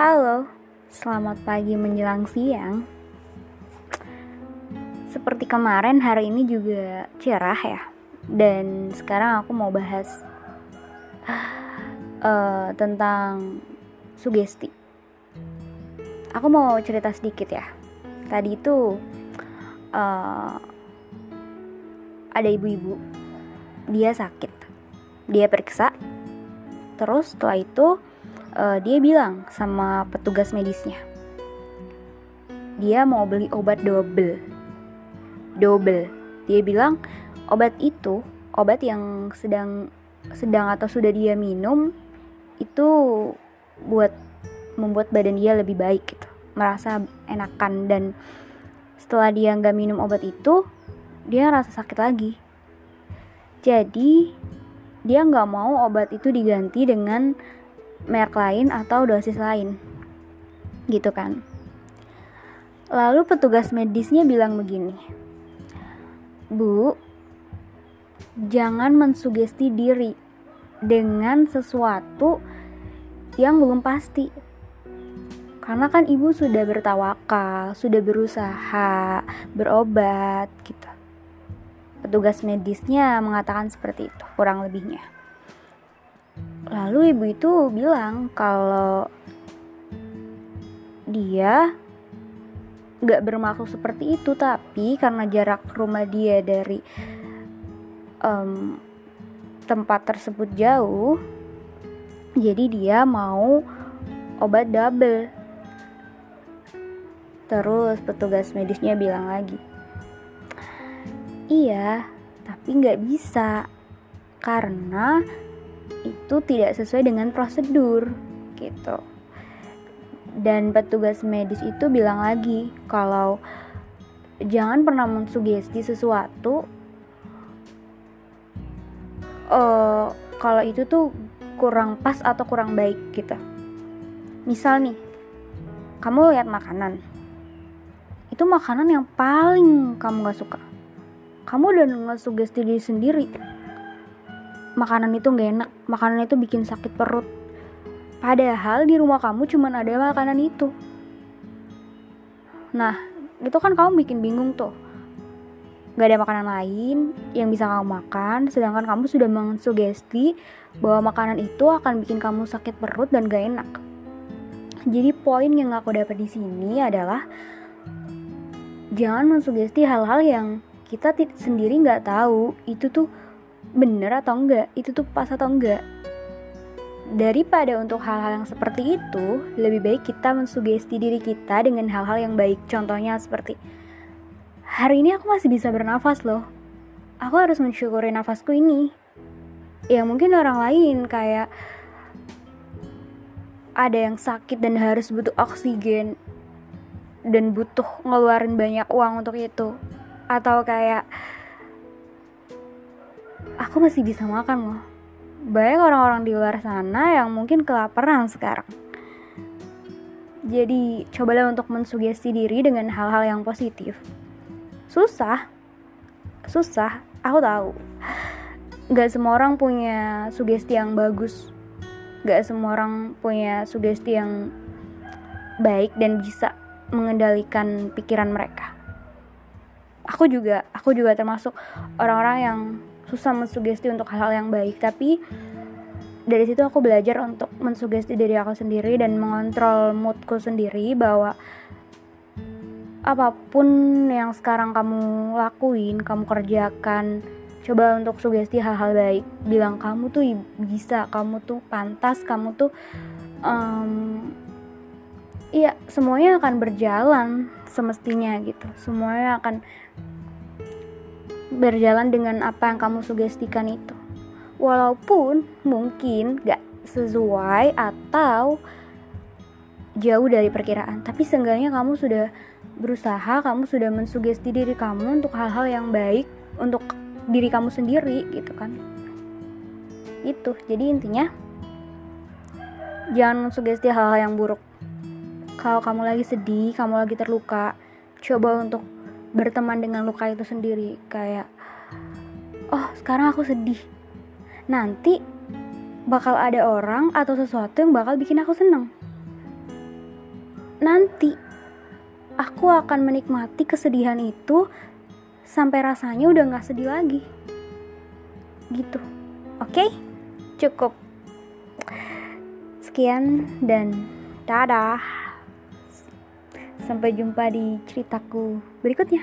Halo, selamat pagi menjelang siang. Seperti kemarin, hari ini juga cerah ya. Dan sekarang aku mau bahas uh, tentang sugesti. Aku mau cerita sedikit ya. Tadi itu uh, ada ibu-ibu, dia sakit, dia periksa, terus setelah itu uh, dia bilang sama petugas medisnya dia mau beli obat double. Double. Dia bilang obat itu obat yang sedang sedang atau sudah dia minum itu buat membuat badan dia lebih baik gitu merasa enakan. Dan setelah dia nggak minum obat itu dia rasa sakit lagi. Jadi dia nggak mau obat itu diganti dengan merek lain atau dosis lain gitu kan lalu petugas medisnya bilang begini bu jangan mensugesti diri dengan sesuatu yang belum pasti karena kan ibu sudah bertawakal, sudah berusaha, berobat gitu. Petugas medisnya mengatakan seperti itu, kurang lebihnya. Lalu ibu itu bilang kalau dia gak bermaksud seperti itu, tapi karena jarak rumah dia dari um, tempat tersebut jauh, jadi dia mau obat double. Terus petugas medisnya bilang lagi, iya, tapi nggak bisa karena itu tidak sesuai dengan prosedur gitu. Dan petugas medis itu bilang lagi kalau jangan pernah mensugesti sesuatu uh, kalau itu tuh kurang pas atau kurang baik gitu. Misal nih kamu lihat makanan. Itu makanan yang paling kamu gak suka. Kamu udah ngesugesti diri sendiri. Makanan itu gak enak, makanan itu bikin sakit perut. Padahal di rumah kamu cuma ada makanan itu. Nah, itu kan kamu bikin bingung tuh. Gak ada makanan lain yang bisa kamu makan, sedangkan kamu sudah mensugesti bahwa makanan itu akan bikin kamu sakit perut dan gak enak. Jadi poin yang aku dapat di sini adalah jangan mensugesti hal-hal yang kita sendiri nggak tahu itu tuh bener atau enggak, itu tuh pas atau enggak. Daripada untuk hal-hal yang seperti itu, lebih baik kita mensugesti diri kita dengan hal-hal yang baik. Contohnya seperti, hari ini aku masih bisa bernafas loh. Aku harus mensyukuri nafasku ini. Ya mungkin orang lain kayak ada yang sakit dan harus butuh oksigen dan butuh ngeluarin banyak uang untuk itu atau kayak aku masih bisa makan loh. Banyak orang-orang di luar sana yang mungkin kelaparan sekarang. Jadi, cobalah untuk mensugesti diri dengan hal-hal yang positif. Susah, susah, aku tahu. Gak semua orang punya sugesti yang bagus. Gak semua orang punya sugesti yang baik dan bisa mengendalikan pikiran mereka. Aku juga, aku juga termasuk orang-orang yang susah mensugesti untuk hal-hal yang baik tapi dari situ aku belajar untuk mensugesti diri aku sendiri dan mengontrol moodku sendiri bahwa apa pun yang sekarang kamu lakuin, kamu kerjakan, coba untuk sugesti hal-hal baik. Bilang kamu tuh bisa, kamu tuh pantas, kamu tuh um, iya semuanya akan berjalan semestinya gitu. Semuanya akan berjalan dengan apa yang kamu sugestikan itu. Walaupun mungkin gak sesuai atau jauh dari perkiraan, tapi seenggaknya kamu sudah berusaha, kamu sudah mensugesti diri kamu untuk hal-hal yang baik untuk diri kamu sendiri gitu kan. Itu. Jadi intinya jangan mensugesti hal-hal yang buruk. Kalau kamu lagi sedih, kamu lagi terluka, coba untuk berteman dengan luka itu sendiri kayak oh sekarang aku sedih. Nanti bakal ada orang atau sesuatu yang bakal bikin aku seneng. Nanti aku akan menikmati kesedihan itu sampai rasanya udah gak sedih lagi. Gitu. Oke? Okay? cukup. Sekian dan dadah sampai jumpa di ceritaku berikutnya